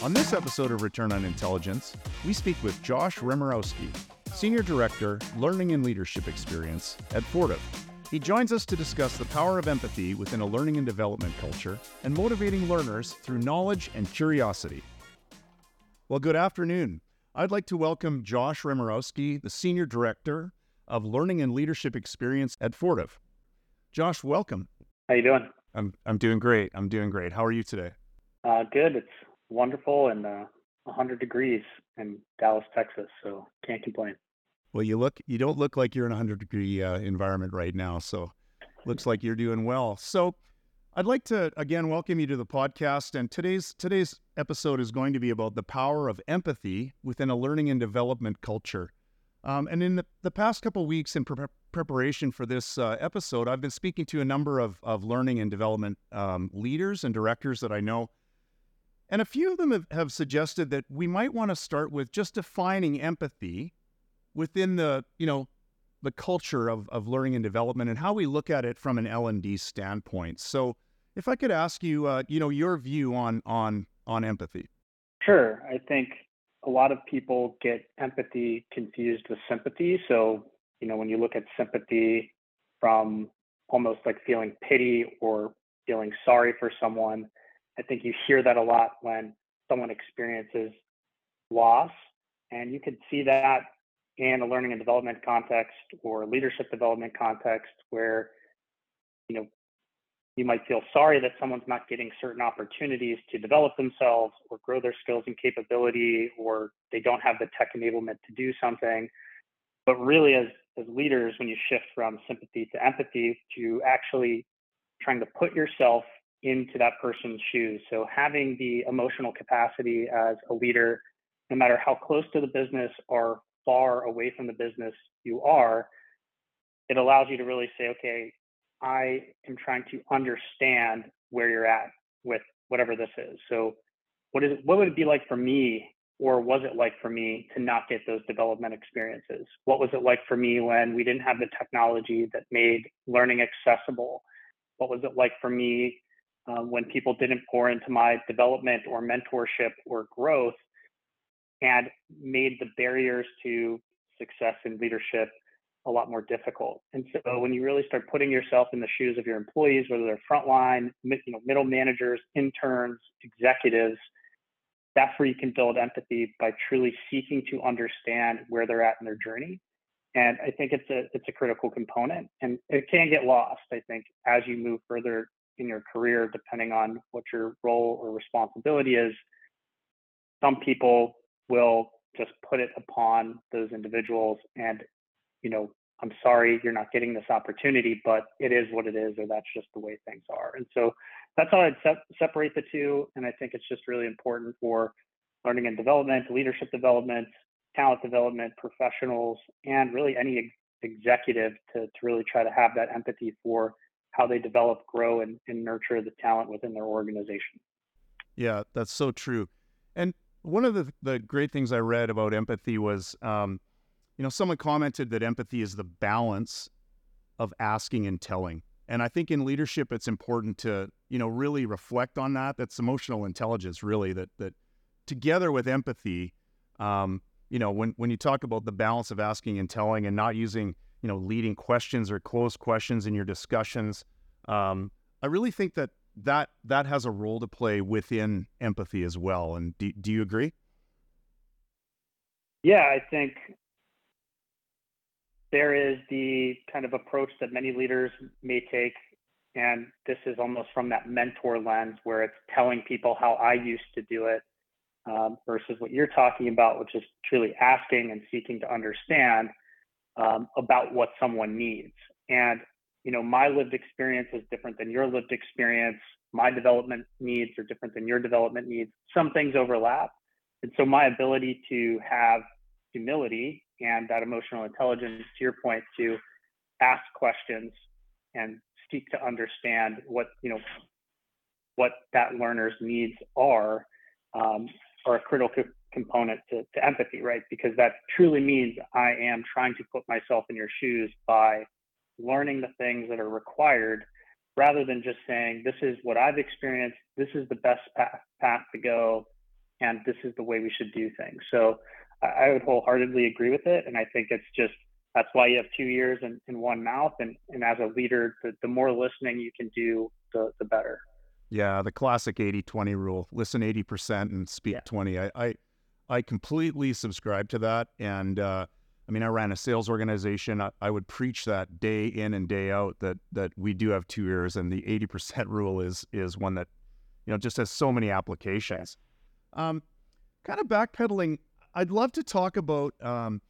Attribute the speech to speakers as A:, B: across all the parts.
A: On this episode of Return on Intelligence, we speak with Josh Remerowski, Senior Director, Learning and Leadership Experience at Fortive. He joins us to discuss the power of empathy within a learning and development culture and motivating learners through knowledge and curiosity. Well, good afternoon. I'd like to welcome Josh Remerowski, the Senior Director of Learning and Leadership Experience at Fortive. Josh, welcome.
B: How you doing?
A: I'm I'm doing great. I'm doing great. How are you today?
B: Uh, good. It's wonderful and uh, 100 degrees in Dallas, Texas, so can't complain.
A: Well, you look you don't look like you're in a 100 degree uh, environment right now, so looks like you're doing well. So, I'd like to again welcome you to the podcast and today's today's episode is going to be about the power of empathy within a learning and development culture. Um, and in the, the, past couple weeks in pre- preparation for this uh, episode, I've been speaking to a number of, of learning and development um, leaders and directors that I know. And a few of them have, have suggested that we might want to start with just defining empathy within the, you know, the culture of, of learning and development and how we look at it from an L&D standpoint. So if I could ask you, uh, you know, your view on, on, on empathy.
B: Sure. I think a lot of people get empathy confused with sympathy. So, you know, when you look at sympathy from almost like feeling pity or feeling sorry for someone, I think you hear that a lot when someone experiences loss. And you can see that in a learning and development context or leadership development context where you know you might feel sorry that someone's not getting certain opportunities to develop themselves or grow their skills and capability or they don't have the tech enablement to do something but really as as leaders when you shift from sympathy to empathy to actually trying to put yourself into that person's shoes so having the emotional capacity as a leader no matter how close to the business or far away from the business you are, it allows you to really say, okay, I am trying to understand where you're at with whatever this is. So what is what would it be like for me or was it like for me to not get those development experiences? What was it like for me when we didn't have the technology that made learning accessible? What was it like for me uh, when people didn't pour into my development or mentorship or growth and made the barriers to success in leadership a lot more difficult. And so when you really start putting yourself in the shoes of your employees, whether they're frontline, you know, middle managers, interns, executives, that's where you can build empathy by truly seeking to understand where they're at in their journey. And I think it's a it's a critical component, and it can get lost. I think as you move further in your career, depending on what your role or responsibility is, some people will just put it upon those individuals and you know i'm sorry you're not getting this opportunity but it is what it is or that's just the way things are. And so that's how i'd se- separate the two and i think it's just really important for learning and development leadership development talent development professionals and really any ex- executive to, to really try to have that empathy for how they develop grow and, and nurture the talent within their organization
A: yeah that's so true and one of the, the great things I read about empathy was, um, you know, someone commented that empathy is the balance of asking and telling. And I think in leadership, it's important to, you know, really reflect on that. That's emotional intelligence, really, that, that together with empathy, um, you know, when, when you talk about the balance of asking and telling and not using, you know, leading questions or closed questions in your discussions, um, I really think that that that has a role to play within empathy as well. And do, do you agree?
B: Yeah, I think there is the kind of approach that many leaders may take. And this is almost from that mentor lens where it's telling people how I used to do it um, versus what you're talking about, which is truly asking and seeking to understand um, about what someone needs. And you know, my lived experience is different than your lived experience. My development needs are different than your development needs. Some things overlap. And so my ability to have humility and that emotional intelligence, to your point, to ask questions and seek to understand what, you know, what that learner's needs are, um, are a critical component to, to empathy, right? Because that truly means I am trying to put myself in your shoes by learning the things that are required rather than just saying, this is what I've experienced, this is the best path, path to go, and this is the way we should do things. So I would wholeheartedly agree with it. And I think it's just that's why you have two ears and, and one mouth. And, and as a leader, the, the more listening you can do, the, the better.
A: Yeah, the classic 80 20 rule listen 80% and speak yeah. 20. I, I, I completely subscribe to that. And uh, I mean, I ran a sales organization. I, I, would preach that day in and day out that that we do have two ears, and the 80% rule is is one that you know just has so many applications. Um, kind of backpedaling, I'd love to talk about, um,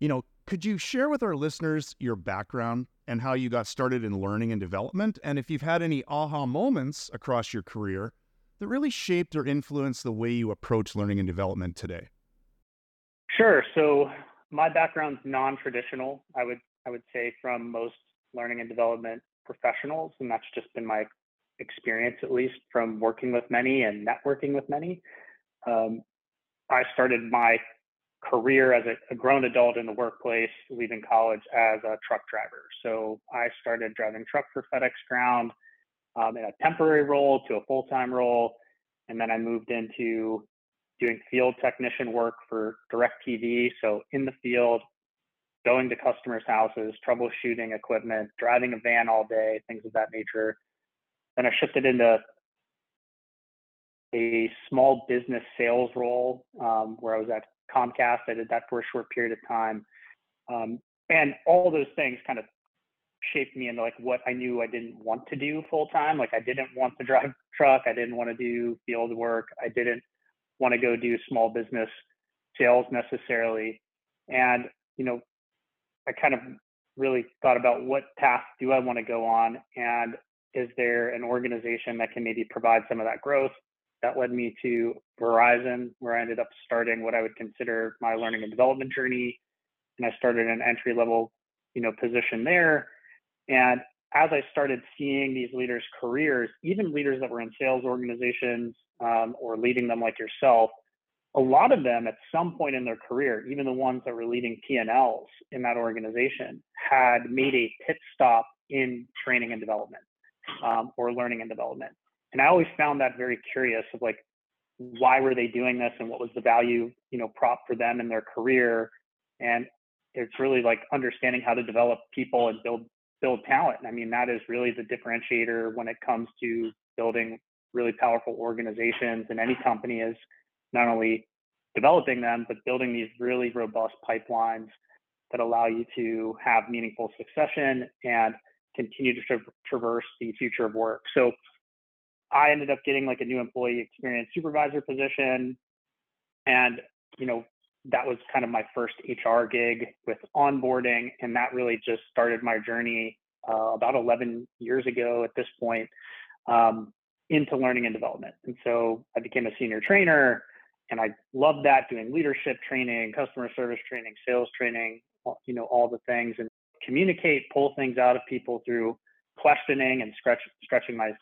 A: you know, could you share with our listeners your background and how you got started in learning and development? And if you've had any aha moments across your career that really shaped or influenced the way you approach learning and development today?
B: Sure. So my background's non-traditional. I would I would say from most learning and development professionals, and that's just been my experience, at least from working with many and networking with many. Um, I started my career as a, a, grown adult in the workplace, leaving college as a truck driver. So I started driving truck for FedEx Ground um, in a temporary role to a full time role. And then I moved into doing field technician work for DirecTV. So in the field, going to customers' houses, troubleshooting equipment, driving a van all day, things of that nature. Then I shifted into a small business sales role um, where I was at Comcast. I did that for a short period of time. Um, and all those things kind of shaped me into like what I knew I didn't want to do full time. Like I didn't want to drive truck. I didn't want to do field work. I didn't want to go do small business sales necessarily. And, you know, I kind of really thought about what path do I want to go on? And is there an organization that can maybe provide some of that growth? That led me to Verizon, where I ended up starting what I would consider my learning and development journey. And I started an entry level, you know, position there. And as I started seeing these leaders' careers, even leaders that were in sales organizations um, or leading them like yourself, a lot of them at some point in their career, even the ones that were leading P&Ls in that organization, had made a pit stop in training and development um, or learning and development. And I always found that very curious of like, why were they doing this and what was the value, you know, prop for them in their career? And it's really like understanding how to develop people and build build talent. I mean, that is really the differentiator when it comes to building really powerful organizations. And any company is not only developing them, but building these really robust pipelines that allow you to have meaningful succession and continue to tra- traverse the future of work. So I ended up getting like a new employee experience supervisor position. And, you know, that was kind of my first HR gig with onboarding. And that really just started my journey uh, about 11 years ago at this point um, into learning and development. And so I became a senior trainer and I loved that doing leadership training, customer service training, sales training, you know, all the things and communicate, pull things out of people through questioning and stretch, stretching my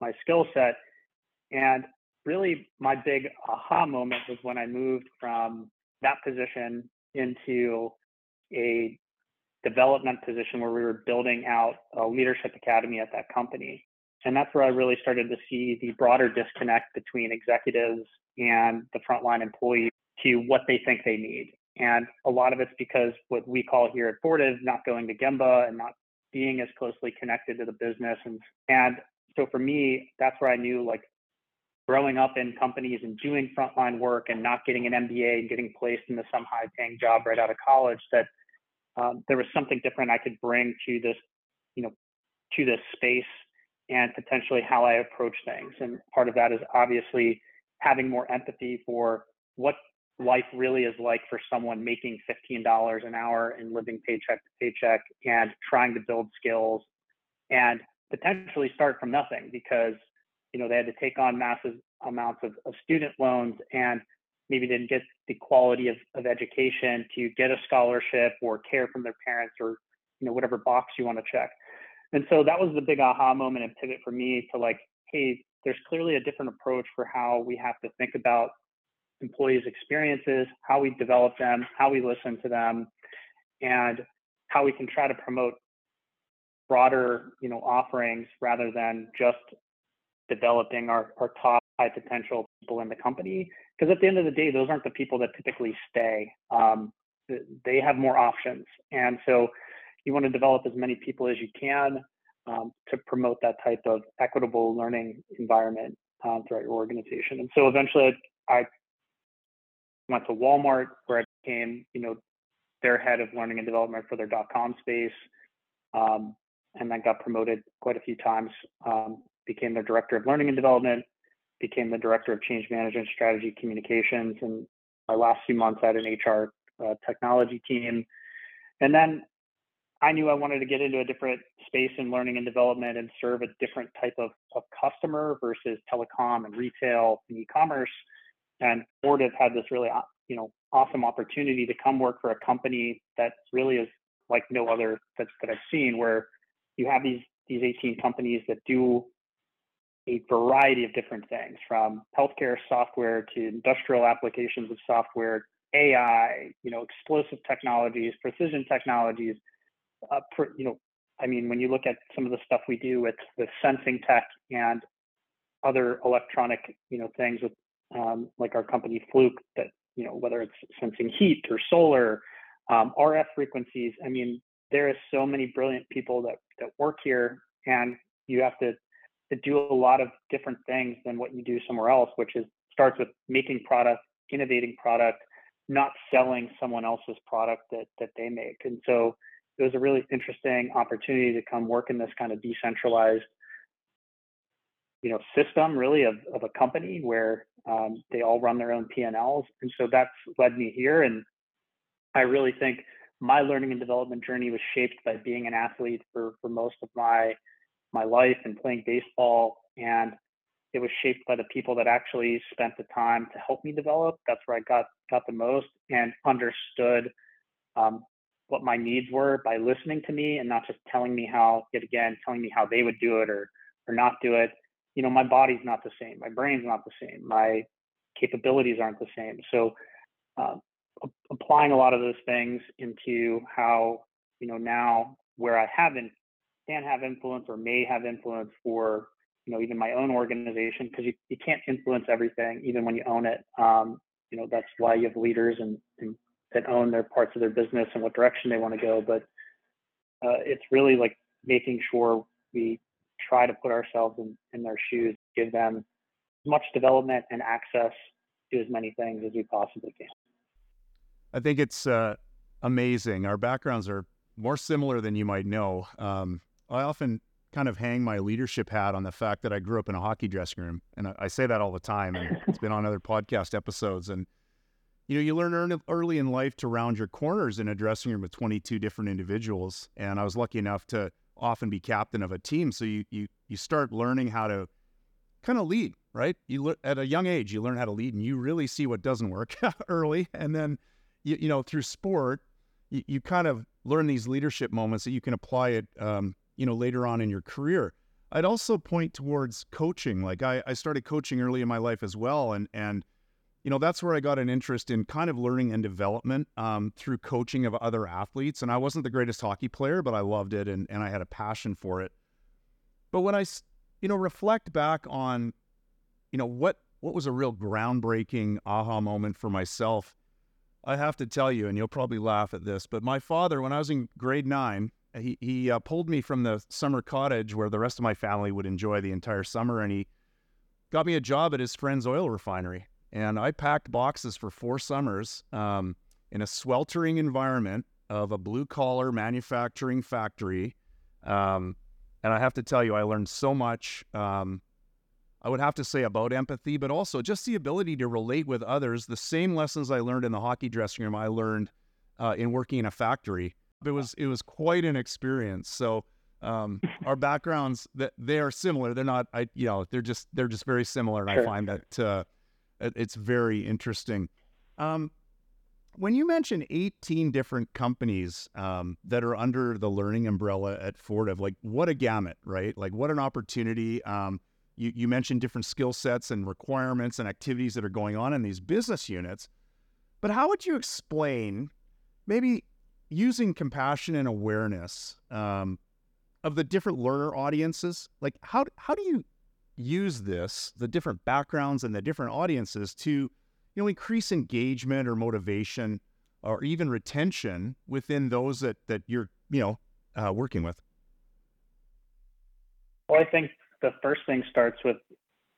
B: my skill set. And really, my big aha moment was when I moved from that position into a development position where we were building out a leadership academy at that company. And that's where I really started to see the broader disconnect between executives and the frontline employees to what they think they need. And a lot of it's because what we call here at Fortive not going to Gemba and not being as closely connected to the business. And, and so for me, that's where I knew like growing up in companies and doing frontline work and not getting an MBA and getting placed into some high paying job right out of college that um, there was something different I could bring to this, you know, to this space and potentially how I approach things. And part of that is obviously having more empathy for what life really is like for someone making $15 an hour and living paycheck to paycheck and trying to build skills and potentially start from nothing because you know they had to take on massive amounts of, of student loans and maybe didn't get the quality of, of education to get a scholarship or care from their parents or you know whatever box you want to check. And so that was the big aha moment and pivot for me to like hey there's clearly a different approach for how we have to think about employees experiences how we develop them how we listen to them and how we can try to promote broader, you know, offerings rather than just developing our, our top high potential people in the company. Because at the end of the day, those aren't the people that typically stay. Um, they have more options. And so you want to develop as many people as you can um, to promote that type of equitable learning environment um, throughout your organization. And so eventually I went to Walmart where I became, you know, their head of learning and development for their dot com space. Um, and then got promoted quite a few times. Um, became their director of learning and development, became the director of change management, strategy, communications, and my last few months at an HR uh, technology team. And then I knew I wanted to get into a different space in learning and development and serve a different type of, of customer versus telecom and retail and e-commerce. And Fortive had this really, uh, you know, awesome opportunity to come work for a company that really is like no other that, that I've seen, where you have these these 18 companies that do a variety of different things, from healthcare software to industrial applications of software, AI, you know, explosive technologies, precision technologies. Uh, per, you know, I mean, when you look at some of the stuff we do with with sensing tech and other electronic, you know, things with um, like our company Fluke, that you know, whether it's sensing heat or solar, um, RF frequencies. I mean, there is so many brilliant people that that work here, and you have to to do a lot of different things than what you do somewhere else, which is starts with making product, innovating product, not selling someone else's product that that they make. And so it was a really interesting opportunity to come work in this kind of decentralized you know system really of, of a company where um, they all run their own p&l's and so that's led me here and i really think my learning and development journey was shaped by being an athlete for, for most of my my life and playing baseball and it was shaped by the people that actually spent the time to help me develop. That's where i got got the most and understood um, what my needs were by listening to me and not just telling me how yet again telling me how they would do it or or not do it. You know my body's not the same. My brain's not the same. My capabilities aren't the same. So uh, applying a lot of those things into how you know now where I haven't can have influence or may have influence for you know even my own organization because you, you can't influence everything even when you own it um, you know that's why you have leaders and, and, that own their parts of their business and what direction they want to go but uh, it's really like making sure we try to put ourselves in, in their shoes give them as much development and access to as many things as we possibly can
A: I think it's uh, amazing. Our backgrounds are more similar than you might know. Um, I often kind of hang my leadership hat on the fact that I grew up in a hockey dressing room, and I, I say that all the time. And it's been on other podcast episodes. And you know, you learn early in life to round your corners in a dressing room with 22 different individuals. And I was lucky enough to often be captain of a team, so you you you start learning how to kind of lead, right? You le- at a young age, you learn how to lead, and you really see what doesn't work early, and then you, you know, through sport, you, you, kind of learn these leadership moments that you can apply it, um, you know, later on in your career. I'd also point towards coaching. Like I, I started coaching early in my life as well, and and you know that's where I got an interest in kind of learning and development um, through coaching of other athletes. And I wasn't the greatest hockey player, but I loved it and and I had a passion for it. But when I, you know, reflect back on, you know, what what was a real groundbreaking aha moment for myself I have to tell you, and you'll probably laugh at this, but my father, when I was in grade nine, he, he uh, pulled me from the summer cottage where the rest of my family would enjoy the entire summer, and he got me a job at his friend's oil refinery. And I packed boxes for four summers um, in a sweltering environment of a blue collar manufacturing factory. Um, and I have to tell you, I learned so much. Um, I would have to say about empathy, but also just the ability to relate with others. The same lessons I learned in the hockey dressing room, I learned uh, in working in a factory. It was it was quite an experience. So um, our backgrounds that they are similar. They're not. I you know they're just they're just very similar, and sure. I find that uh, it's very interesting. Um, when you mention 18 different companies um, that are under the learning umbrella at Fortive, like what a gamut, right? Like what an opportunity. Um, you, you mentioned different skill sets and requirements and activities that are going on in these business units. But how would you explain maybe using compassion and awareness um, of the different learner audiences? Like how how do you use this, the different backgrounds and the different audiences to, you know, increase engagement or motivation or even retention within those that that you're, you know, uh, working with?
B: Well, I think the first thing starts with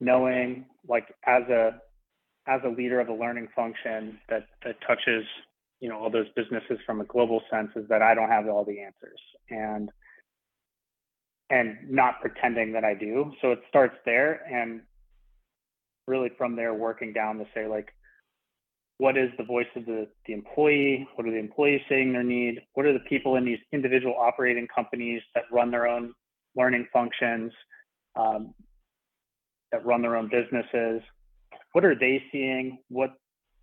B: knowing, like, as a as a leader of a learning function that that touches, you know, all those businesses from a global sense, is that I don't have all the answers, and and not pretending that I do. So it starts there, and really from there working down to say like, what is the voice of the, the employee? What are the employees saying their need? What are the people in these individual operating companies that run their own learning functions, um, that run their own businesses? What are they seeing? What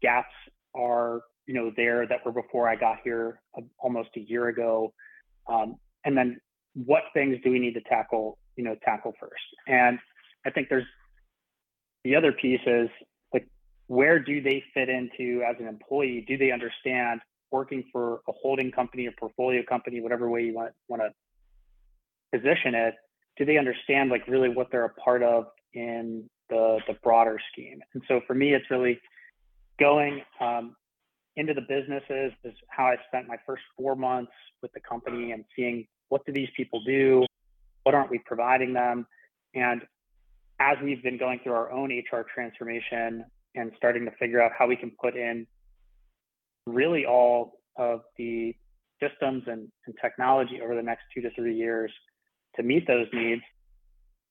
B: gaps are you know there that were before I got here uh, almost a year ago? Um, and then what things do we need to tackle you know tackle first? And I think there's the other piece is like where do they fit into as an employee? Do they understand working for a holding company a portfolio company, whatever way you want want to position it, do they understand like really what they're a part of in the the broader scheme? And so for me, it's really going um, into the businesses is how I spent my first four months with the company and seeing what do these people do, what aren't we providing them, and as we've been going through our own HR transformation and starting to figure out how we can put in really all of the systems and, and technology over the next two to three years to meet those needs,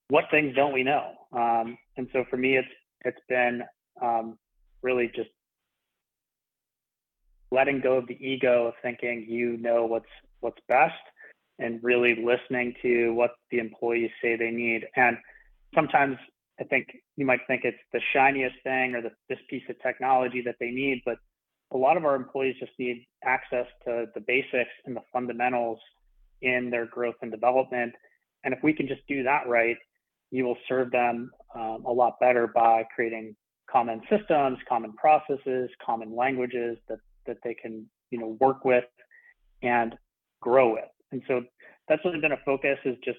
B: what things don't we know? Um, and so for me, it's it's been um, really just letting go of the ego of thinking you know what's what's best and really listening to what the employees say they need. And sometimes I think you might think it's the shiniest thing or the, this piece of technology that they need, but a lot of our employees just need access to the basics and the fundamentals in their growth and development and if we can just do that right, you will serve them um, a lot better by creating common systems, common processes, common languages that, that they can, you know, work with and grow with. And so that's really been a focus is just,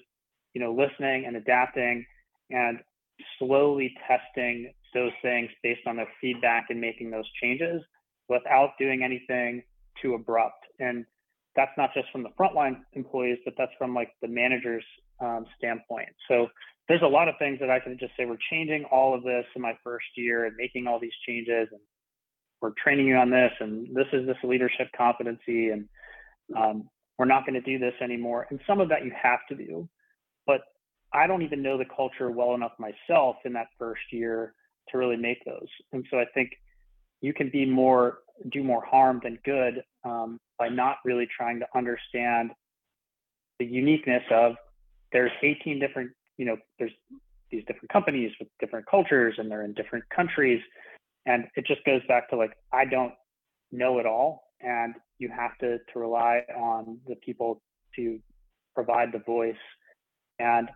B: you know, listening and adapting and slowly testing those things based on their feedback and making those changes without doing anything too abrupt. And that's not just from the frontline employees, but that's from like the managers um, standpoint. So there's a lot of things that I can just say we're changing all of this in my first year and making all these changes and we're training you on this and this is this leadership competency and um, we're not going to do this anymore. And some of that you have to do, but I don't even know the culture well enough myself in that first year to really make those. And so I think you can be more do more harm than good um, by not really trying to understand the uniqueness of there's 18 different, you know, there's these different companies with different cultures and they're in different countries. And it just goes back to like, I don't know it all. And you have to, to rely on the people to provide the voice. And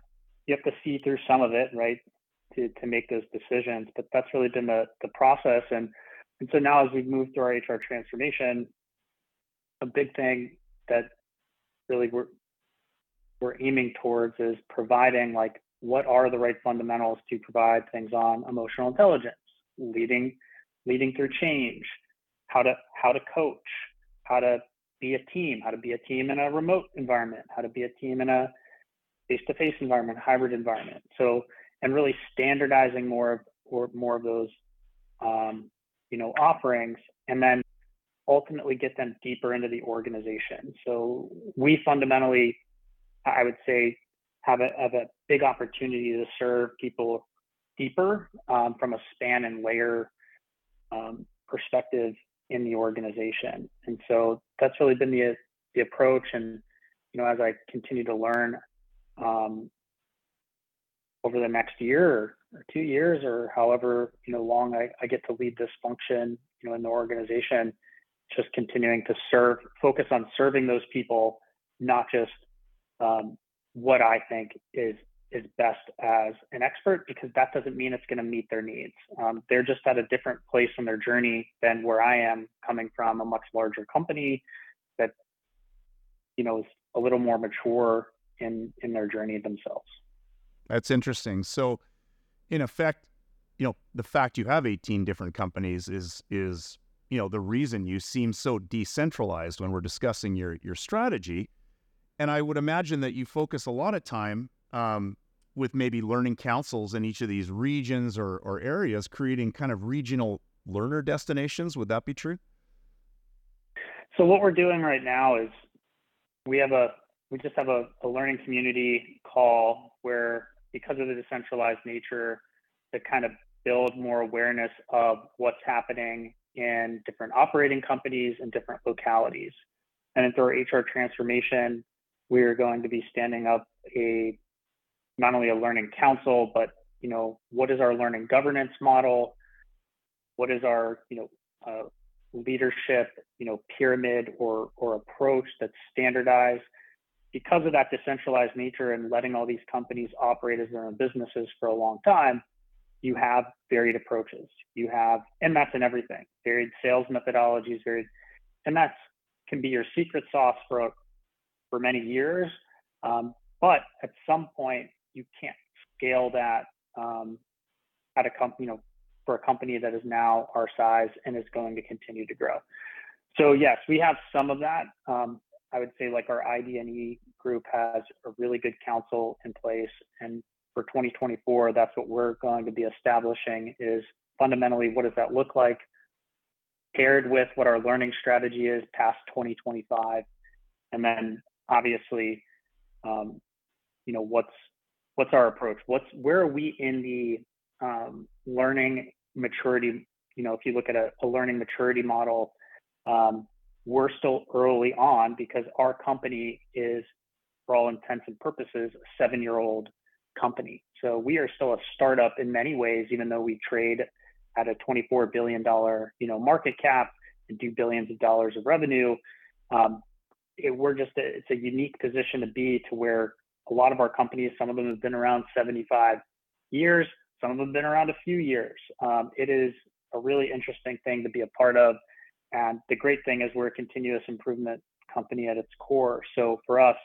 B: you have to see through some of it, right? To, to make those decisions. But that's really been the, the process. And, and so now as we've moved through our HR transformation, a big thing that really we're, we're aiming towards is providing like what are the right fundamentals to provide things on emotional intelligence, leading leading through change, how to how to coach, how to be a team, how to be a team in a remote environment, how to be a team in a face-to-face environment, hybrid environment. So and really standardizing more of or more of those um, you know offerings and then ultimately get them deeper into the organization. So we fundamentally I would say have a have a big opportunity to serve people deeper um, from a span and layer um, perspective in the organization. And so that's really been the the approach. And you know, as I continue to learn um, over the next year or, two years or however you know long I, I get to lead this function, you know, in the organization, just continuing to serve, focus on serving those people, not just um, what I think is is best as an expert because that doesn't mean it's going to meet their needs. Um, they're just at a different place in their journey than where I am coming from a much larger company that you know is a little more mature in in their journey themselves.
A: That's interesting. So in effect, you know, the fact you have 18 different companies is is you know the reason you seem so decentralized when we're discussing your your strategy. And I would imagine that you focus a lot of time um, with maybe learning councils in each of these regions or, or areas, creating kind of regional learner destinations. Would that be true?
B: So what we're doing right now is we have a we just have a, a learning community call where because of the decentralized nature to kind of build more awareness of what's happening in different operating companies and different localities. And through our HR transformation, we are going to be standing up a not only a learning council, but you know, what is our learning governance model? What is our, you know, uh, leadership, you know, pyramid or or approach that's standardized? Because of that decentralized nature and letting all these companies operate as their own businesses for a long time, you have varied approaches. You have, and that's in everything, varied sales methodologies, varied, and that's can be your secret sauce for for many years. Um, but at some point, you can't scale that um, at a company, you know, for a company that is now our size and is going to continue to grow. So yes, we have some of that. Um, I would say like our ID&E group has a really good council in place, and for 2024, that's what we're going to be establishing is fundamentally what does that look like paired with what our learning strategy is past 2025 and then obviously um, you know what's what's our approach what's where are we in the um, learning maturity you know if you look at a, a learning maturity model um, we're still early on because our company is for all intents and purposes a seven year old company. So we are still a startup in many ways, even though we trade at a $24 billion, you know, market cap and do billions of dollars of revenue. Um, it, we're just a, it's a unique position to be to where a lot of our companies, some of them have been around 75 years, some of them have been around a few years. Um, it is a really interesting thing to be a part of. And the great thing is we're a continuous improvement company at its core. So for us,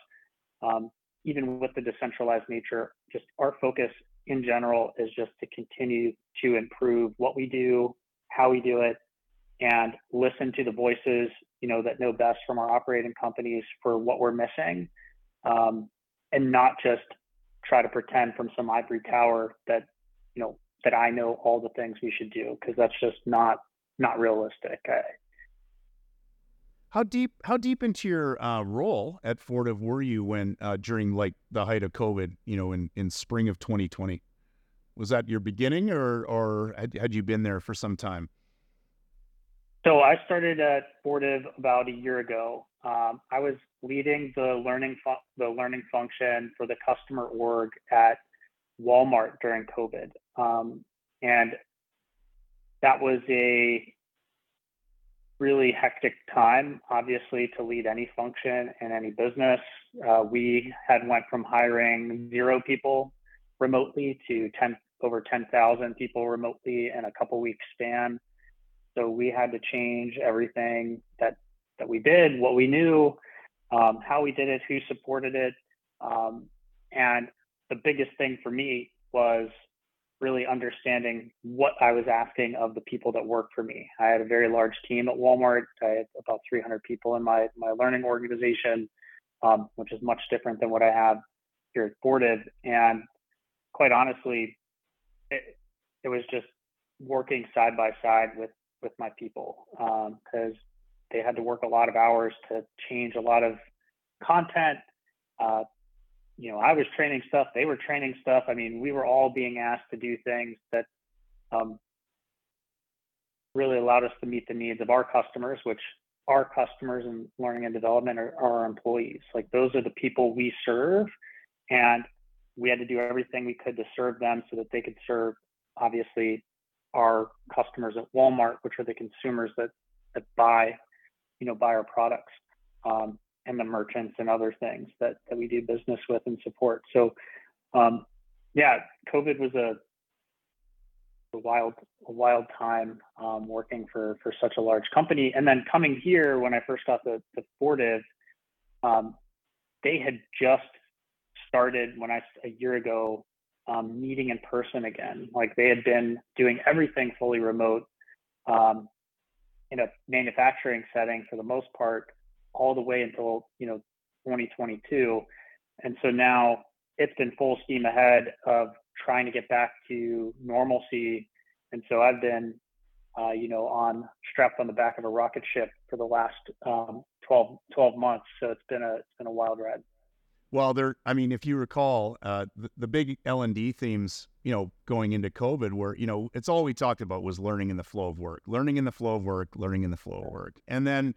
B: um, even with the decentralized nature, just our focus in general is just to continue to improve what we do, how we do it, and listen to the voices, you know, that know best from our operating companies for what we're missing, um, and not just try to pretend from some ivory tower that, you know, that I know all the things we should do because that's just not not realistic. I,
A: how deep how deep into your uh, role at Fortive were you when uh, during like the height of COVID? You know, in, in spring of 2020, was that your beginning, or or had, had you been there for some time?
B: So I started at Fortive about a year ago. Um, I was leading the learning fu- the learning function for the customer org at Walmart during COVID, um, and that was a really hectic time, obviously, to lead any function in any business. Uh, we had went from hiring zero people remotely to 10 over 10,000 people remotely in a couple weeks span. So we had to change everything that that we did, what we knew, um, how we did it, who supported it, um, and the biggest thing for me was really understanding what I was asking of the people that work for me. I had a very large team at Walmart. I had about 300 people in my my learning organization, um, which is much different than what I have here at Fortive. And quite honestly, it, it was just working side by side with with my people because um, they had to work a lot of hours to change a lot of content, uh, you know, I was training stuff, they were training stuff. I mean, we were all being asked to do things that um, really allowed us to meet the needs of our customers, which our customers in learning and development are, are our employees. Like those are the people we serve, and we had to do everything we could to serve them so that they could serve, obviously, our customers at Walmart, which are the consumers that that buy, you know, buy our products. Um, and the merchants and other things that, that we do business with and support. So, um, yeah, COVID was a, a wild, a wild time um, working for for such a large company. And then coming here when I first got the the Fortive, um, they had just started when I a year ago um, meeting in person again. Like they had been doing everything fully remote um, in a manufacturing setting for the most part, all the way until you know 2022, and so now it's been full steam ahead of trying to get back to normalcy. And so I've been, uh, you know, on strapped on the back of a rocket ship for the last um, 12, 12 months. So it's been a it's been a wild ride.
A: Well, there. I mean, if you recall, uh, the, the big L and D themes, you know, going into COVID, were you know, it's all we talked about was learning in the flow of work, learning in the flow of work, learning in the flow of work, and then,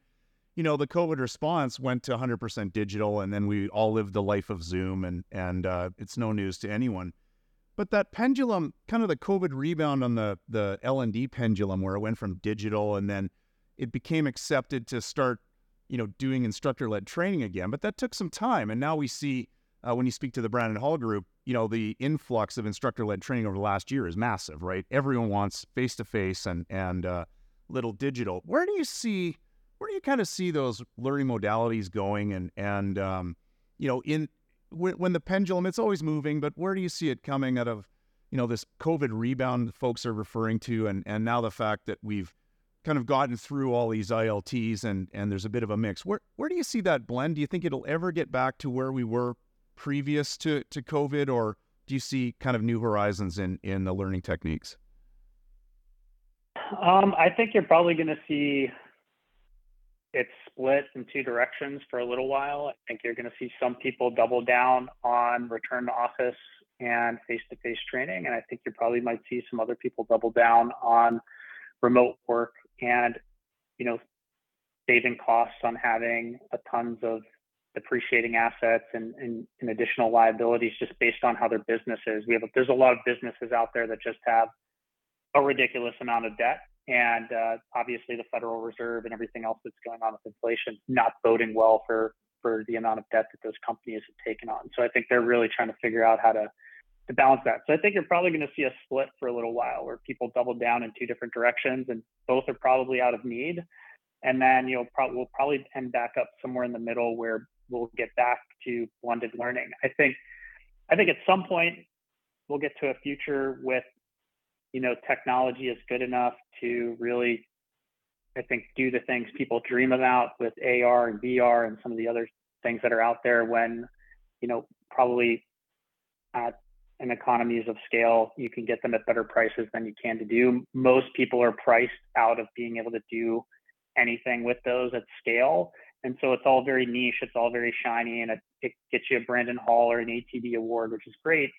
A: you know, the COVID response went to 100% digital, and then we all lived the life of Zoom, and and uh, it's no news to anyone. But that pendulum, kind of the COVID rebound on the the L and D pendulum, where it went from digital and then it became accepted to start you know, doing instructor led training again. But that took some time. And now we see uh, when you speak to the Brandon Hall group, you know, the influx of instructor led training over the last year is massive, right? Everyone wants face to face and, and uh, little digital. Where do you see, where do you kind of see those learning modalities going? And, and, um, you know, in, when, when the pendulum, it's always moving, but where do you see it coming out of, you know, this COVID rebound folks are referring to, and, and now the fact that we've, kind of gotten through all these ILTs and and there's a bit of a mix. Where where do you see that blend? Do you think it'll ever get back to where we were previous to to COVID, or do you see kind of new horizons in in the learning techniques?
B: Um, I think you're probably going to see it split in two directions for a little while. I think you're going to see some people double down on return to office and face-to-face training, and I think you probably might see some other people double down on remote work and you know saving costs on having a tons of depreciating assets and, and, and, additional liabilities just based on how their business is. We have a, there's a lot of businesses out there that just have a ridiculous amount of debt, and uh, obviously the Federal Reserve and everything else that's going on with inflation not boding well for for the amount of debt that those companies have taken on. So I think they're really trying to figure out how to to balance that. So I think you're probably going to see a split for a little while where people double down in two different directions and both are probably out of need. And then you'll probably we'll probably end back up somewhere in the middle where we'll get back to blended learning. I think I think at some point we'll get to a future with you know technology is good enough to really I think do the things people dream about with AR and VR and some of the other things that are out there when you know probably at and economies of scale, you can get them at better prices than you can to do. Most people are priced out of being able to do anything with those at scale. And so it's all very niche, it's all very shiny, and it, it gets you a Brandon Hall or an ATD award, which is great.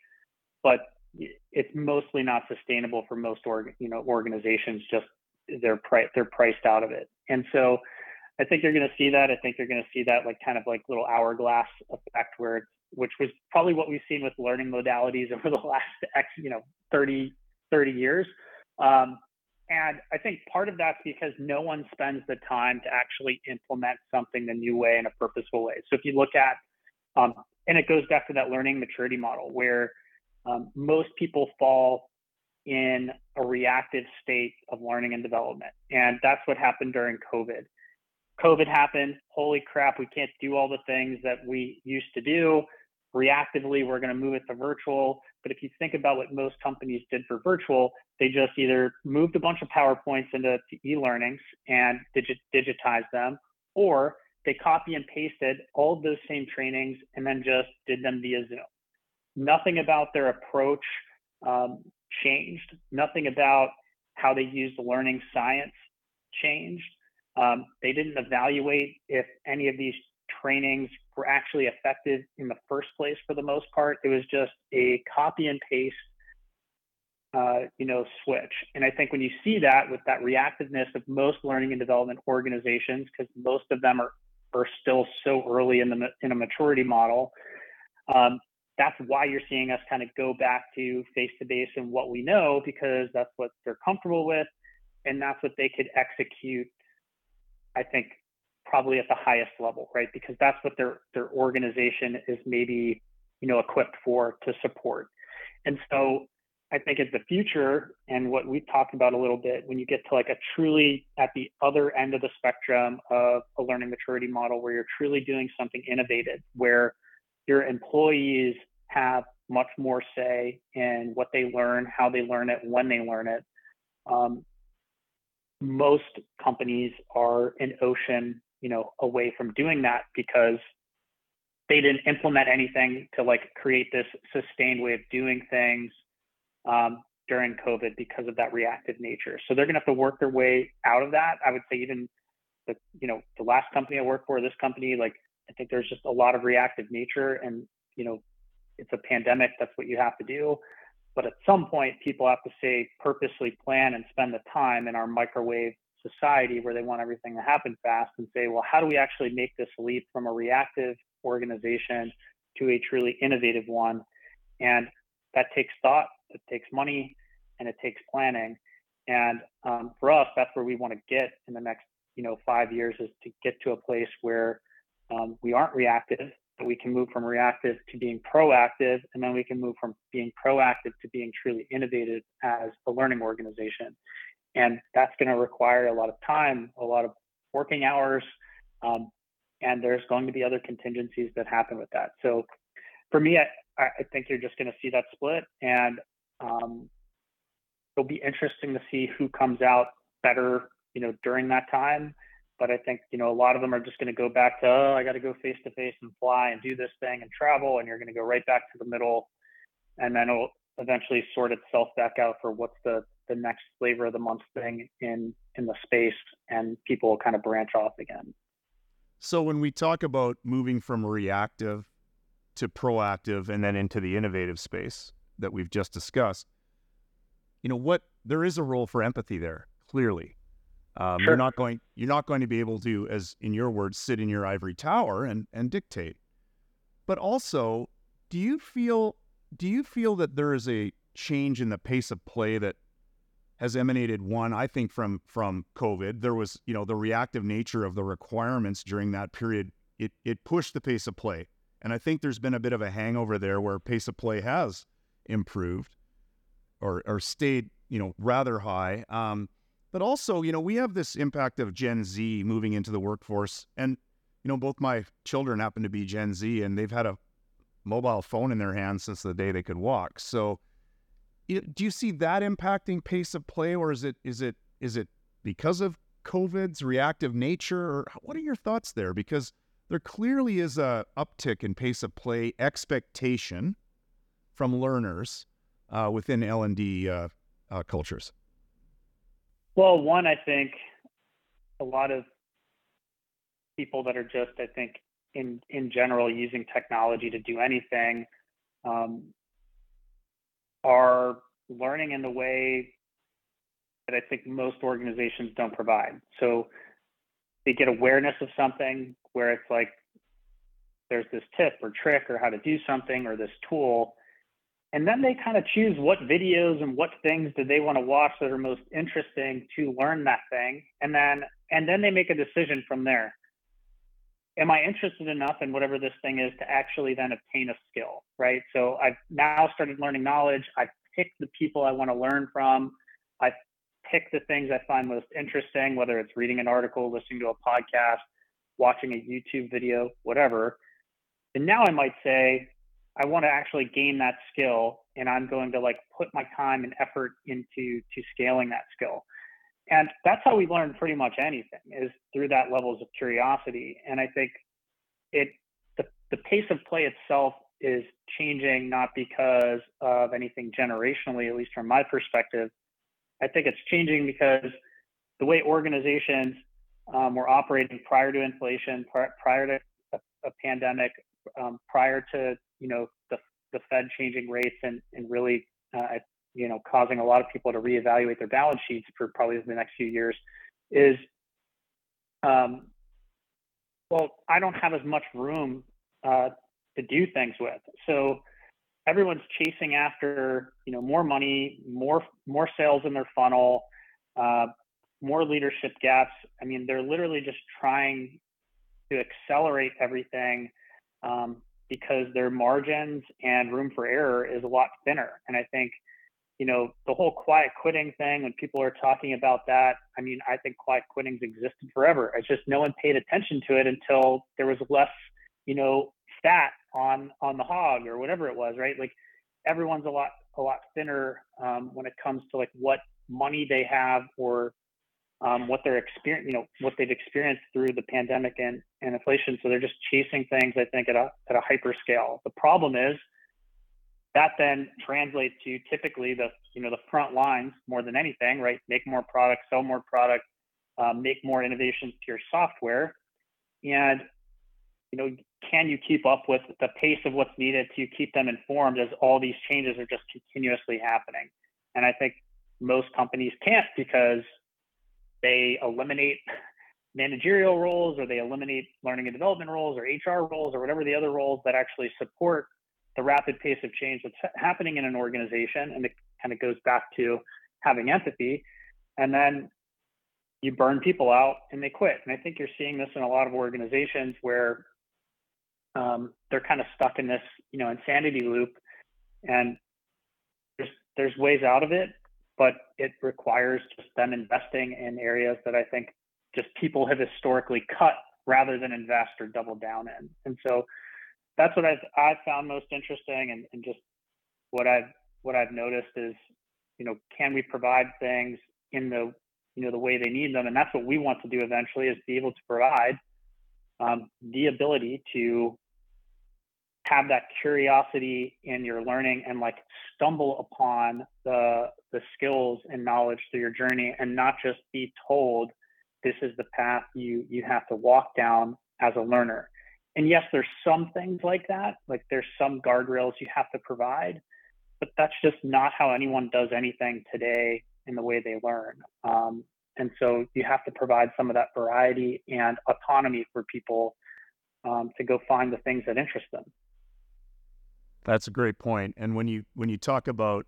B: But it's mostly not sustainable for most org, you know organizations. Just they're pri- they're priced out of it. And so I think you're going to see that. I think you're going to see that like kind of like little hourglass effect where it's which was probably what we've seen with learning modalities over the last X, you know, 30, 30 years. Um, and I think part of that's because no one spends the time to actually implement something the new way in a purposeful way. So if you look at, um, and it goes back to that learning maturity model where um, most people fall in a reactive state of learning and development. And that's what happened during COVID. COVID happened. Holy crap, we can't do all the things that we used to do. Reactively, we're going to move it to virtual. But if you think about what most companies did for virtual, they just either moved a bunch of PowerPoints into e-learnings and digit, digitized them, or they copy and pasted all those same trainings and then just did them via Zoom. Nothing about their approach um, changed. Nothing about how they used the learning science changed. Um, they didn't evaluate if any of these trainings were actually effective in the first place for the most part. It was just a copy and paste, uh, you know, switch. And I think when you see that with that reactiveness of most learning and development organizations, because most of them are, are still so early in the in a maturity model, um, that's why you're seeing us kind of go back to face to face and what we know because that's what they're comfortable with and that's what they could execute I think probably at the highest level, right? Because that's what their their organization is maybe you know equipped for to support. And so I think as the future and what we've talked about a little bit, when you get to like a truly at the other end of the spectrum of a learning maturity model where you're truly doing something innovative, where your employees have much more say in what they learn, how they learn it, when they learn it. Um, most companies are an ocean, you know, away from doing that because they didn't implement anything to like create this sustained way of doing things um, during COVID because of that reactive nature. So they're going to have to work their way out of that. I would say even the you know the last company I worked for, this company, like I think there's just a lot of reactive nature, and you know it's a pandemic. That's what you have to do. But at some point, people have to say purposely plan and spend the time in our microwave society where they want everything to happen fast and say, well, how do we actually make this leap from a reactive organization to a truly innovative one? And that takes thought, it takes money, and it takes planning. And um, for us, that's where we want to get in the next, you know, five years is to get to a place where um, we aren't reactive, but we can move from reactive to being proactive, and then we can move from being proactive to being truly innovative as a learning organization. And that's going to require a lot of time, a lot of working hours, um, and there's going to be other contingencies that happen with that. So for me, I, I think you're just going to see that split, and um, it'll be interesting to see who comes out better, you know, during that time. But I think you know a lot of them are just going to go back to oh, I got to go face to face and fly and do this thing and travel, and you're going to go right back to the middle, and then it'll eventually sort itself back out for what's the the next flavor of the month thing in in the space, and people will kind of branch off again.
A: So when we talk about moving from reactive to proactive and then into the innovative space that we've just discussed, you know what? There is a role for empathy there. Clearly, um, sure. you're not going you're not going to be able to, as in your words, sit in your ivory tower and and dictate. But also, do you feel do you feel that there is a change in the pace of play that has emanated one i think from from covid there was you know the reactive nature of the requirements during that period it it pushed the pace of play and I think there's been a bit of a hangover there where pace of play has improved or, or stayed, you know, rather high. Um, but also, you know, we have this impact of Gen Z moving into the workforce. And, you know, both my children happen to be Gen Z and they've had a mobile phone in their hands since the day they could walk. So, do you see that impacting pace of play or is it is it is it because of COVID's reactive nature or what are your thoughts there? Because there clearly is a uptick in pace of play expectation from learners uh, within L and D uh, uh, cultures.
B: Well, one, I think a lot of people that are just, I think, in in general, using technology to do anything, um, are learning in the way that I think most organizations don't provide. So they get awareness of something where it's like there's this tip or trick or how to do something or this tool and then they kind of choose what videos and what things do they want to watch that are most interesting to learn that thing and then and then they make a decision from there am i interested enough in whatever this thing is to actually then obtain a skill right so i've now started learning knowledge i've picked the people i want to learn from i've picked the things i find most interesting whether it's reading an article listening to a podcast watching a YouTube video, whatever. And now I might say, I want to actually gain that skill and I'm going to like put my time and effort into to scaling that skill. And that's how we learn pretty much anything is through that levels of curiosity. And I think it the, the pace of play itself is changing not because of anything generationally, at least from my perspective. I think it's changing because the way organizations um, were operating prior to inflation, prior, prior to a, a pandemic, um, prior to you know the, the Fed changing rates and and really uh, you know causing a lot of people to reevaluate their balance sheets for probably the next few years, is um, well I don't have as much room uh, to do things with, so everyone's chasing after you know more money, more more sales in their funnel. Uh, more leadership gaps. I mean, they're literally just trying to accelerate everything um, because their margins and room for error is a lot thinner. And I think, you know, the whole quiet quitting thing, when people are talking about that, I mean, I think quiet quitting's existed forever. It's just no one paid attention to it until there was less, you know, fat on on the hog or whatever it was, right? Like everyone's a lot a lot thinner um, when it comes to like what money they have or um, what they're experience, you know, what they've experienced through the pandemic and, and inflation. So they're just chasing things, I think, at a at a hyper scale. The problem is that then translates to typically the you know the front lines more than anything, right? Make more products, sell more product, um, make more innovations to your software, and you know, can you keep up with the pace of what's needed to keep them informed as all these changes are just continuously happening? And I think most companies can't because they eliminate managerial roles or they eliminate learning and development roles or HR roles or whatever the other roles that actually support the rapid pace of change that's happening in an organization. And it kind of goes back to having empathy. And then you burn people out and they quit. And I think you're seeing this in a lot of organizations where um, they're kind of stuck in this, you know, insanity loop. And there's there's ways out of it, but it requires just them investing in areas that I think just people have historically cut rather than invest or double down in. And so that's what I've I've found most interesting and, and just what I've what I've noticed is, you know, can we provide things in the you know the way they need them? And that's what we want to do eventually is be able to provide um, the ability to have that curiosity in your learning and like stumble upon the the skills and knowledge through your journey and not just be told this is the path you you have to walk down as a learner and yes there's some things like that like there's some guardrails you have to provide but that's just not how anyone does anything today in the way they learn um, and so you have to provide some of that variety and autonomy for people um, to go find the things that interest them
A: that's a great point. And when you when you talk about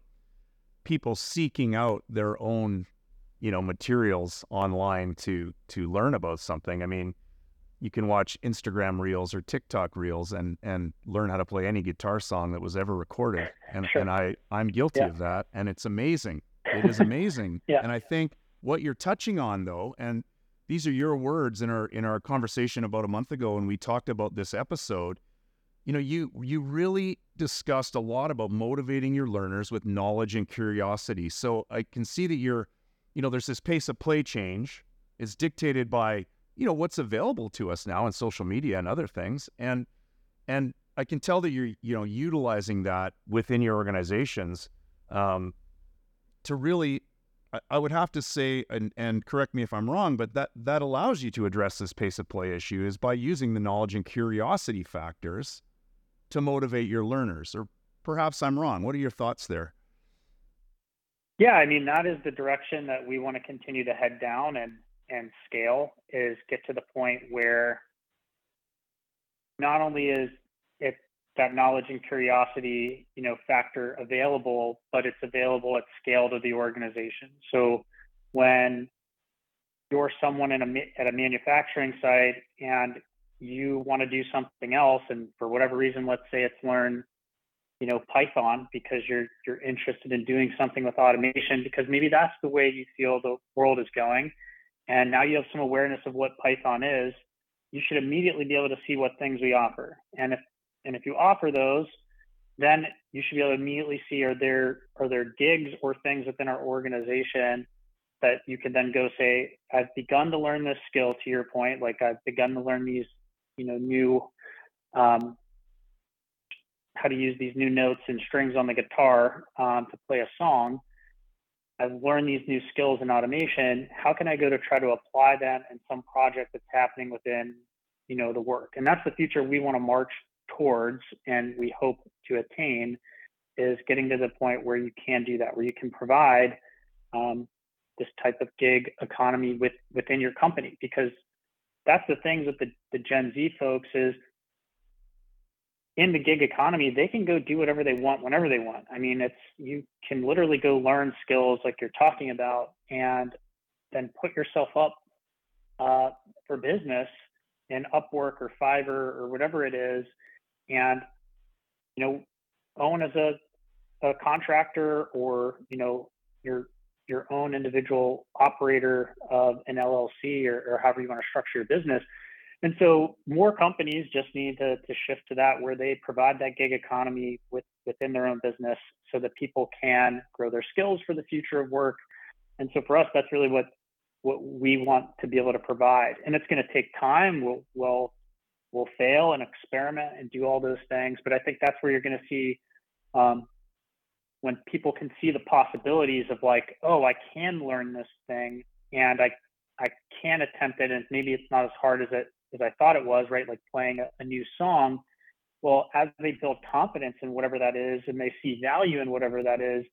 A: people seeking out their own, you know, materials online to to learn about something, I mean, you can watch Instagram reels or TikTok reels and and learn how to play any guitar song that was ever recorded. And sure. and I I'm guilty yeah. of that and it's amazing. It is amazing. yeah. And I think what you're touching on though and these are your words in our in our conversation about a month ago when we talked about this episode you know you you really discussed a lot about motivating your learners with knowledge and curiosity so i can see that you're you know there's this pace of play change it's dictated by you know what's available to us now in social media and other things and and i can tell that you're you know utilizing that within your organizations um, to really I, I would have to say and, and correct me if i'm wrong but that that allows you to address this pace of play issue is by using the knowledge and curiosity factors to motivate your learners? Or perhaps I'm wrong. What are your thoughts there?
B: Yeah, I mean that is the direction that we want to continue to head down and and scale is get to the point where not only is it that knowledge and curiosity, you know, factor available, but it's available at scale to the organization. So when you're someone in a at a manufacturing site and you want to do something else and for whatever reason let's say it's learn you know python because you're you're interested in doing something with automation because maybe that's the way you feel the world is going and now you have some awareness of what python is you should immediately be able to see what things we offer and if and if you offer those then you should be able to immediately see are there are there gigs or things within our organization that you can then go say i've begun to learn this skill to your point like i've begun to learn these you know new um, how to use these new notes and strings on the guitar um, to play a song. I've learned these new skills in automation. How can I go to try to apply them in some project that's happening within, you know, the work? And that's the future we want to march towards, and we hope to attain, is getting to the point where you can do that, where you can provide um, this type of gig economy with within your company. Because that's the things with the, the Gen Z folks is in the gig economy, they can go do whatever they want whenever they want. I mean, it's you can literally go learn skills like you're talking about and then put yourself up uh, for business in Upwork or Fiverr or whatever it is, and you know, own as a, a contractor or you know, you're your own individual operator of an LLC or, or however you want to structure your business, and so more companies just need to, to shift to that where they provide that gig economy with, within their own business so that people can grow their skills for the future of work. And so for us, that's really what what we want to be able to provide. And it's going to take time. We'll we'll we'll fail and experiment and do all those things. But I think that's where you're going to see um, when people can see the possibilities of like, oh, I can learn this thing and I I can attempt it and maybe it's not as hard as it as I thought it was, right? Like playing a, a new song. Well, as they build confidence in whatever that is and they see value in whatever that is,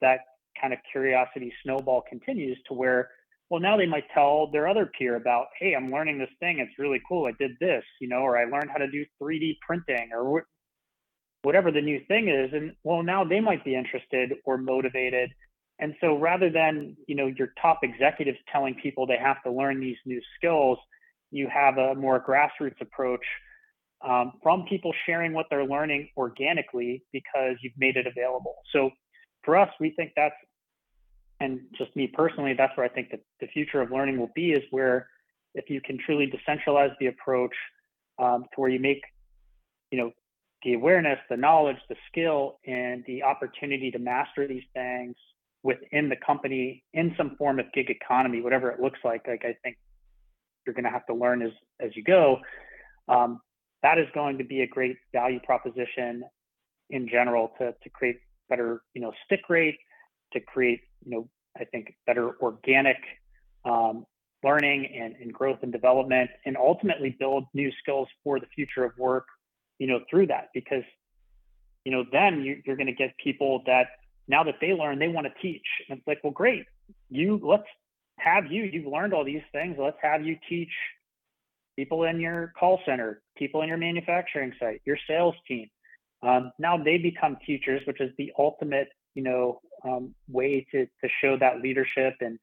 B: that kind of curiosity snowball continues to where, well, now they might tell their other peer about, hey, I'm learning this thing. It's really cool. I did this, you know, or I learned how to do 3D printing or whatever the new thing is. And well, now they might be interested or motivated. And so rather than, you know, your top executives telling people they have to learn these new skills, you have a more grassroots approach um, from people sharing what they're learning organically because you've made it available. So for us, we think that's, and just me personally, that's where I think that the future of learning will be is where if you can truly decentralize the approach um, to where you make, you know, the awareness, the knowledge, the skill, and the opportunity to master these things within the company in some form of gig economy, whatever it looks like. Like I think you're going to have to learn as as you go. Um, that is going to be a great value proposition in general to to create better you know stick rate, to create you know I think better organic um, learning and, and growth and development, and ultimately build new skills for the future of work. You know through that because you know then you, you're going to get people that now that they learn they want to teach and it's like well great you let's have you, you've learned all these things. Let's have you teach people in your call center, people in your manufacturing site, your sales team. Um, now they become teachers, which is the ultimate, you know, um, way to, to show that leadership and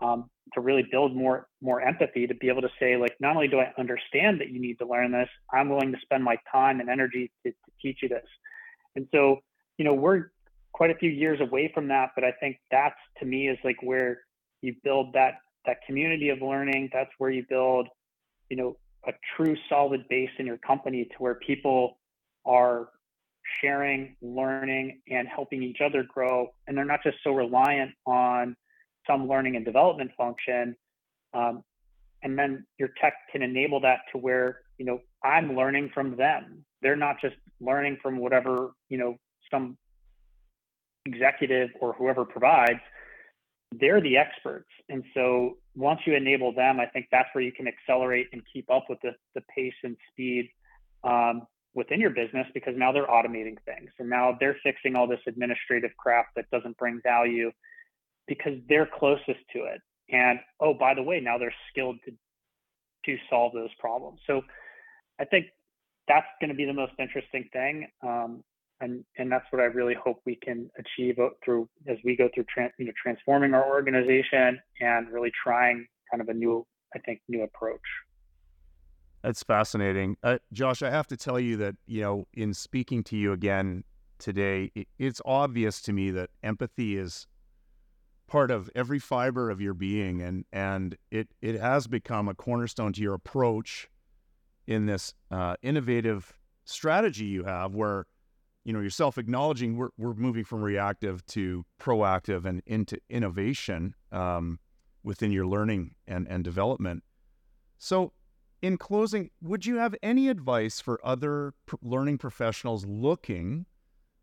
B: um, to really build more more empathy to be able to say like not only do I understand that you need to learn this, I'm willing to spend my time and energy to, to teach you this. And so, you know, we're quite a few years away from that, but I think that's to me is like where you build that that community of learning. That's where you build you know a true solid base in your company to where people are sharing learning and helping each other grow. And they're not just so reliant on some learning and development function um, and then your tech can enable that to where you know i'm learning from them. They're not just learning from whatever you know some executive or whoever provides they're the experts. And so once you enable them, I think that's where you can accelerate and keep up with the, the pace and speed um, within your business because now they're automating things and now they're fixing all this administrative crap that doesn't bring value because they're closest to it. And oh, by the way, now they're skilled to to solve those problems. So I think that's going to be the most interesting thing. Um, and and that's what I really hope we can achieve through as we go through you know transforming our organization and really trying kind of a new I think new approach.
A: That's fascinating, uh, Josh. I have to tell you that you know in speaking to you again today, it, it's obvious to me that empathy is part of every fiber of your being, and and it it has become a cornerstone to your approach in this uh, innovative strategy you have where you know yourself acknowledging we're, we're moving from reactive to proactive and into innovation um, within your learning and, and development. So in closing would you have any advice for other pr- learning professionals looking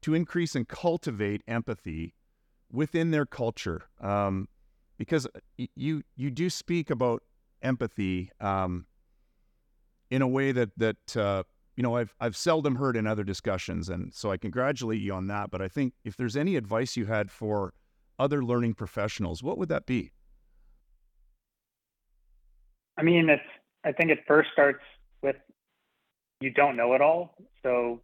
A: to increase and cultivate empathy within their culture? Um, because uh, you you do speak about empathy um, in a way that that uh, you know, I've I've seldom heard in other discussions, and so I congratulate you on that. But I think if there's any advice you had for other learning professionals, what would that be?
B: I mean, it's I think it first starts with you don't know it all. So,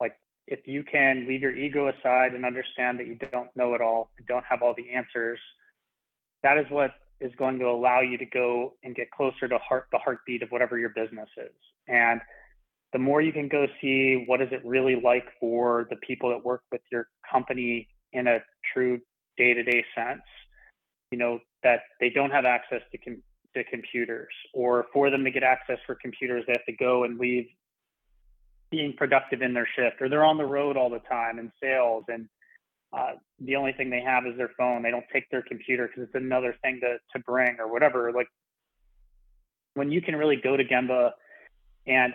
B: like, if you can leave your ego aside and understand that you don't know it all, and don't have all the answers, that is what is going to allow you to go and get closer to heart the heartbeat of whatever your business is. And the more you can go see what is it really like for the people that work with your company in a true day-to-day sense you know that they don't have access to com- to computers, or for them to get access for computers, they have to go and leave being productive in their shift, or they're on the road all the time in sales, and uh, the only thing they have is their phone. They don't take their computer because it's another thing to to bring or whatever. Like when you can really go to Gemba and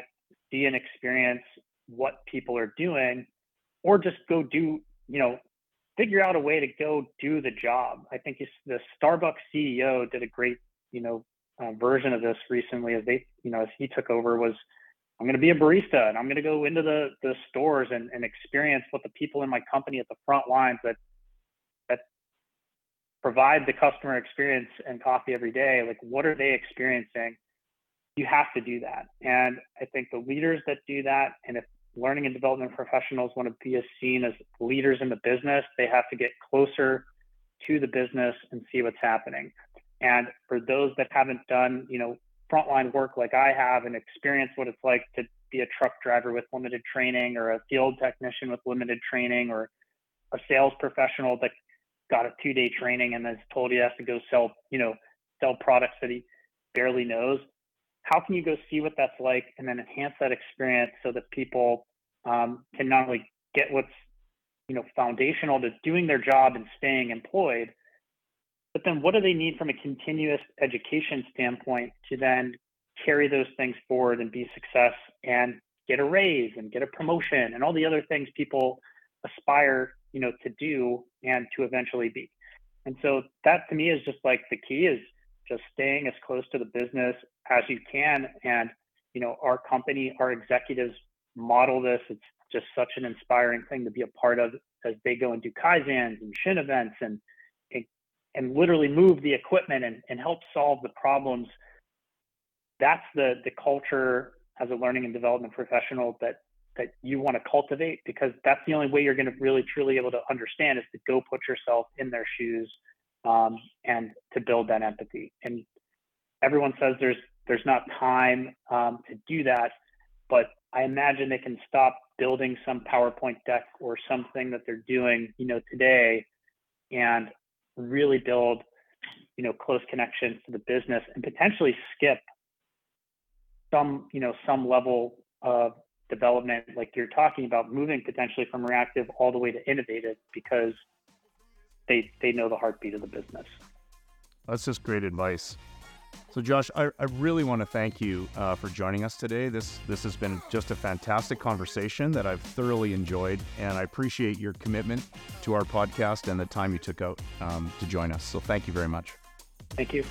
B: see and experience what people are doing, or just go do, you know, figure out a way to go do the job. I think the Starbucks CEO did a great, you know, uh, version of this recently as they, you know, as he took over was, I'm going to be a barista and I'm going to go into the the stores and, and experience what the people in my company at the front lines that that provide the customer experience and coffee every day. Like, what are they experiencing? You have to do that, and I think the leaders that do that, and if learning and development professionals want to be as seen as leaders in the business, they have to get closer to the business and see what's happening. And for those that haven't done, you know, frontline work like I have and experience what it's like to be a truck driver with limited training or a field technician with limited training or a sales professional that got a two day training and is told he has to go sell, you know, sell products that he barely knows how can you go see what that's like and then enhance that experience so that people um, can not only get what's you know foundational to doing their job and staying employed but then what do they need from a continuous education standpoint to then carry those things forward and be success and get a raise and get a promotion and all the other things people aspire you know to do and to eventually be? And so that to me is just like the key is just staying as close to the business as you can. And, you know, our company, our executives model this. It's just such an inspiring thing to be a part of as they go and do Kaizens and Shin events and, and, and literally move the equipment and, and help solve the problems. That's the, the culture as a learning and development professional that that you want to cultivate because that's the only way you're going to really truly able to understand is to go put yourself in their shoes um, and to build that empathy. And everyone says there's there's not time um, to do that, but I imagine they can stop building some PowerPoint deck or something that they're doing, you know, today, and really build, you know, close connections to the business and potentially skip some, you know, some level of development, like you're talking about, moving potentially from reactive all the way to innovative because they they know the heartbeat of the business.
A: That's just great advice. So, Josh, I, I really want to thank you uh, for joining us today. This this has been just a fantastic conversation that I've thoroughly enjoyed, and I appreciate your commitment to our podcast and the time you took out um, to join us. So, thank you very much.
B: Thank you.